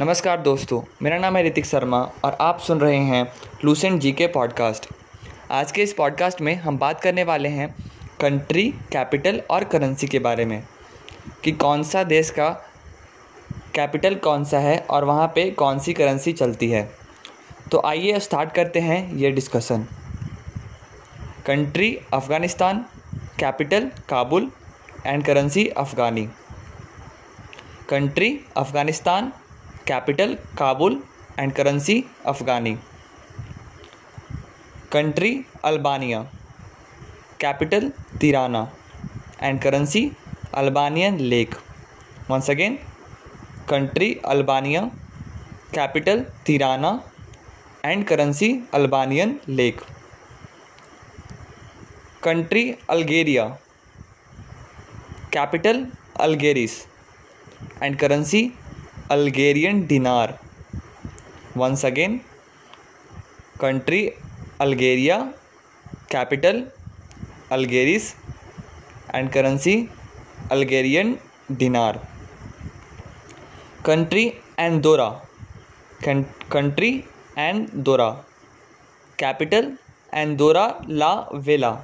नमस्कार दोस्तों मेरा नाम है ऋतिक शर्मा और आप सुन रहे हैं लूसेंट जी के पॉडकास्ट आज के इस पॉडकास्ट में हम बात करने वाले हैं कंट्री कैपिटल और करेंसी के बारे में कि कौन सा देश का कैपिटल कौन सा है और वहाँ पे कौन सी करेंसी चलती है तो आइए स्टार्ट करते हैं ये discussion country Afghanistan capital Kabul and currency Afghani country Afghanistan Capital Kabul and currency Afghani. Country Albania. Capital Tirana and currency Albanian lek. Once again, country Albania, capital Tirana and currency Albanian lek. Country Algeria, capital Algiers and currency Algerian dinar. Once again, country Algeria, capital Algiers, and currency Algerian dinar. Country Andorra, country Andorra, capital Andorra la Vella,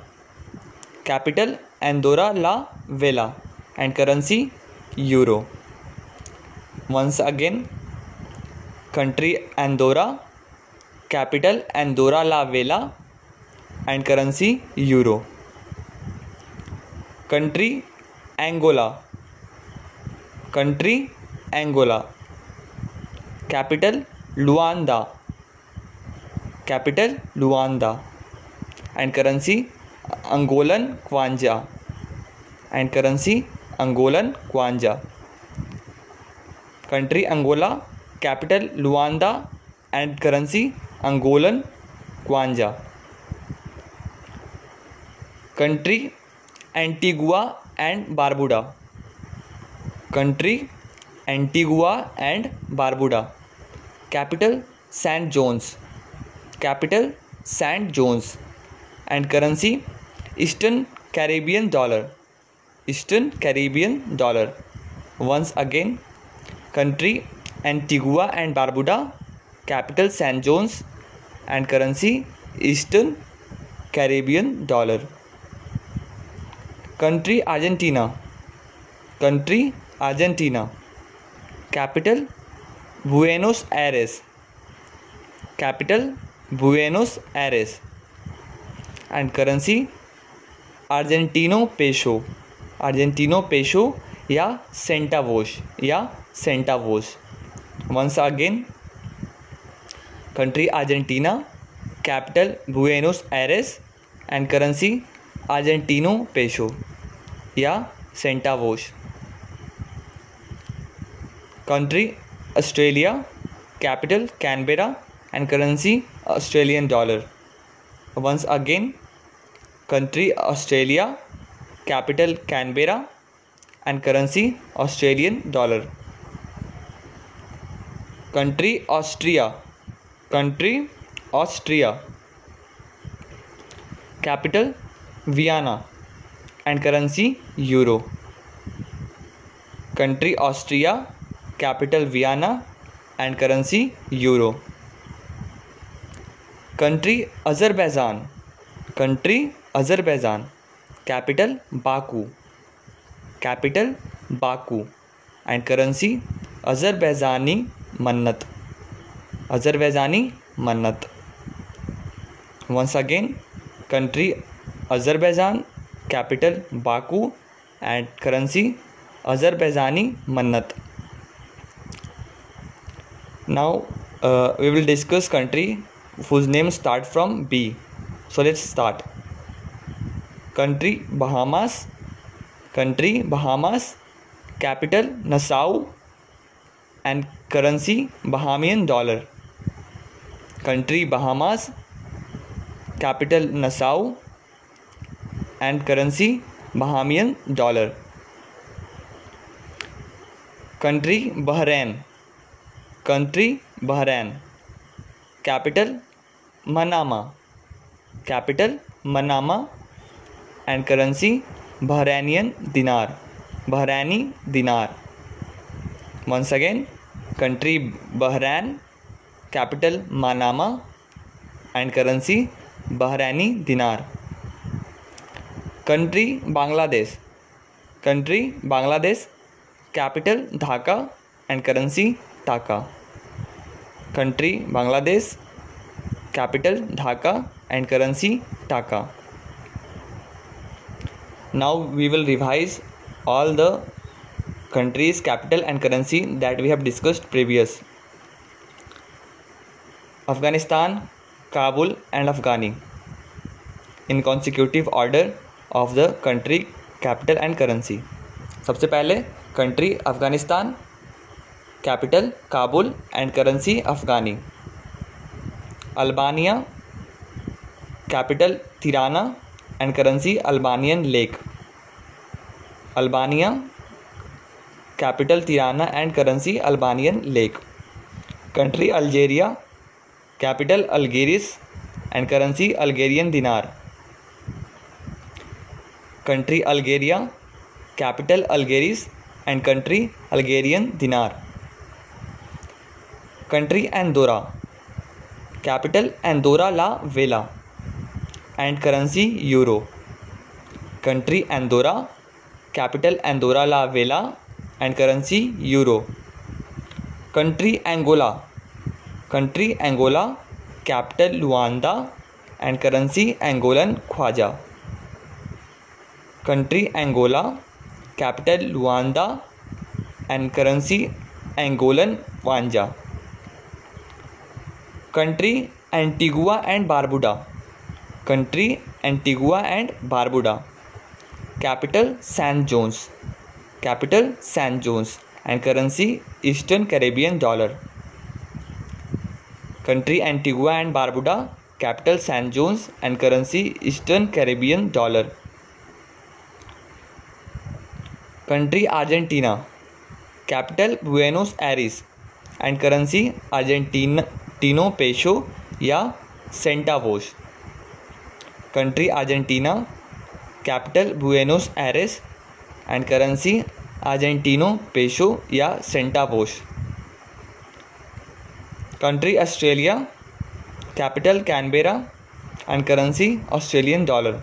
capital Andorra la Vella, and currency euro. once again country Andorra, capital Andorra la Vella, and currency euro. Country Angola, country Angola, capital Luanda, capital Luanda, and currency Angolan Kwanza, and currency Angolan Kwanza. country Angola, capital Luanda, and currency Angolan kwanja Country Antigua and Barbuda. Country Antigua and Barbuda. Capital St. John's. Capital St. John's. And currency Eastern Caribbean dollar. Eastern Caribbean dollar. Once again, country Antigua and Barbuda capital Saint John's and currency Eastern Caribbean dollar country Argentina country Argentina capital Buenos Aires capital Buenos Aires and currency Argentino peso Argentino peso या centavos या centavos once again country Argentina capital Buenos Aires and currency Argentino peso या centavos country Australia capital Canberra and currency Australian dollar once again country Australia capital Canberra and currency Australian dollar country Austria country Austria capital Vienna and currency euro country Austria capital Vienna and currency euro country Azerbaijan country Azerbaijan capital Baku Capital Baku and currency Azerbaijani Manat. Once again, country Azerbaijan, capital Baku and currency Azerbaijani Manat. Now uh, we will discuss country whose name start from B. So let's start. Country Bahamas country Bahamas capital Nassau and currency Bahamian dollar country Bahamas capital Nassau and currency Bahamian dollar country Bahrain country Bahrain capital Manama capital Manama and currency Bahrainian dinar Bahraini dinar once again country Bahrain capital Manama and currency Bahraini dinar country Bangladesh country Bangladesh capital Dhaka and currency Dhaka country Bangladesh capital Dhaka and currency Dhaka now we will revise all the countries capital and currency that we have discussed previous afghanistan kabul and afghani in consecutive order of the country capital and currency सबसे पहले country Afghanistan capital Kabul and currency Afghani Albania capital Tirana and currency Albanian lek Albania capital Tirana and currency Albanian lek country Algeria capital Algiers and currency Algerian dinar country Algeria capital Algiers and country Algerian dinar country Andorra capital Andorra la Vella and currency euro country Andorra capital Andorra la Vella and currency euro country Angola country Angola capital Luanda and currency Angolan kwanza country Angola capital Luanda and currency Angolan kwanza country Antigua and Barbuda country Antigua and Barbuda capital Saint John's capital Saint John's and currency Eastern Caribbean dollar country Antigua and Barbuda capital Saint John's and currency Eastern Caribbean dollar country Argentina capital Buenos Aires and currency Argentino peso या centavos country Argentina capital Buenos Aires and currency Argentino peso या centavos country Australia capital Canberra and currency Australian dollar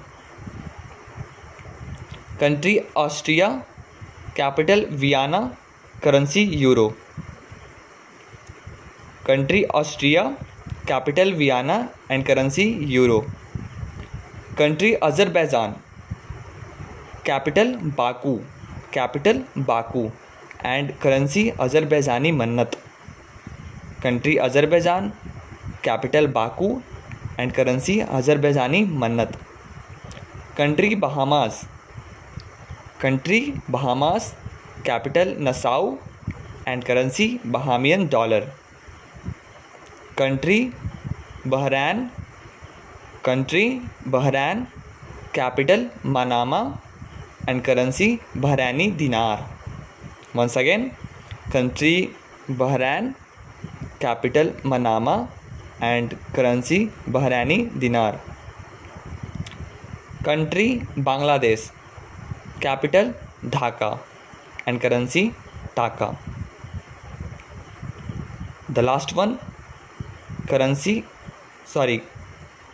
country Austria capital Vienna currency euro country Austria capital Vienna and currency euro country Azerbaijan capital Baku capital Baku and currency Azerbaijani manat country Azerbaijan capital Baku and currency Azerbaijani manat country Bahamas country Bahamas capital Nassau and currency Bahamian dollar country Bahrain country Bahrain capital Manama and currency Bahraini dinar. Once again, country Bahrain, capital Manama, and currency Bahraini dinar. Country Bangladesh, capital Dhaka, and currency Taka. The last one,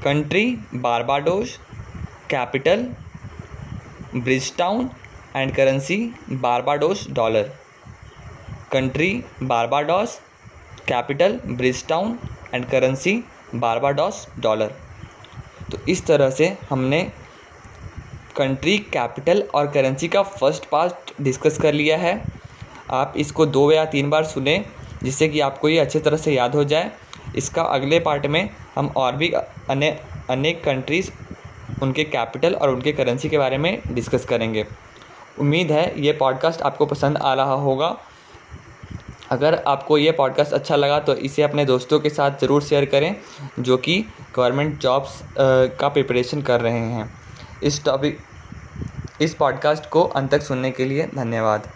country Barbados, capital Bridgetown and currency Barbados dollar country Barbados capital Bridgetown and currency Barbados dollar तो इस तरह से हमने country capital और currency का first part discuss कर लिया है आप इसको दो या तीन बार सुने जिससे कि आपको ये अच्छे तरह से याद हो जाए इसका अगले पार्ट में हम और भी अने अनेक कंट्रीज़ उनके कैपिटल और उनके करेंसी के बारे में डिस्कस करेंगे उम्मीद है ये पॉडकास्ट आपको पसंद आ रहा होगा अगर आपको ये पॉडकास्ट अच्छा लगा तो इसे अपने दोस्तों के साथ ज़रूर शेयर करें जो कि गवर्नमेंट जॉब्स का प्रिपरेशन कर रहे हैं इस टॉपिक इस पॉडकास्ट को अंत तक सुनने के लिए धन्यवाद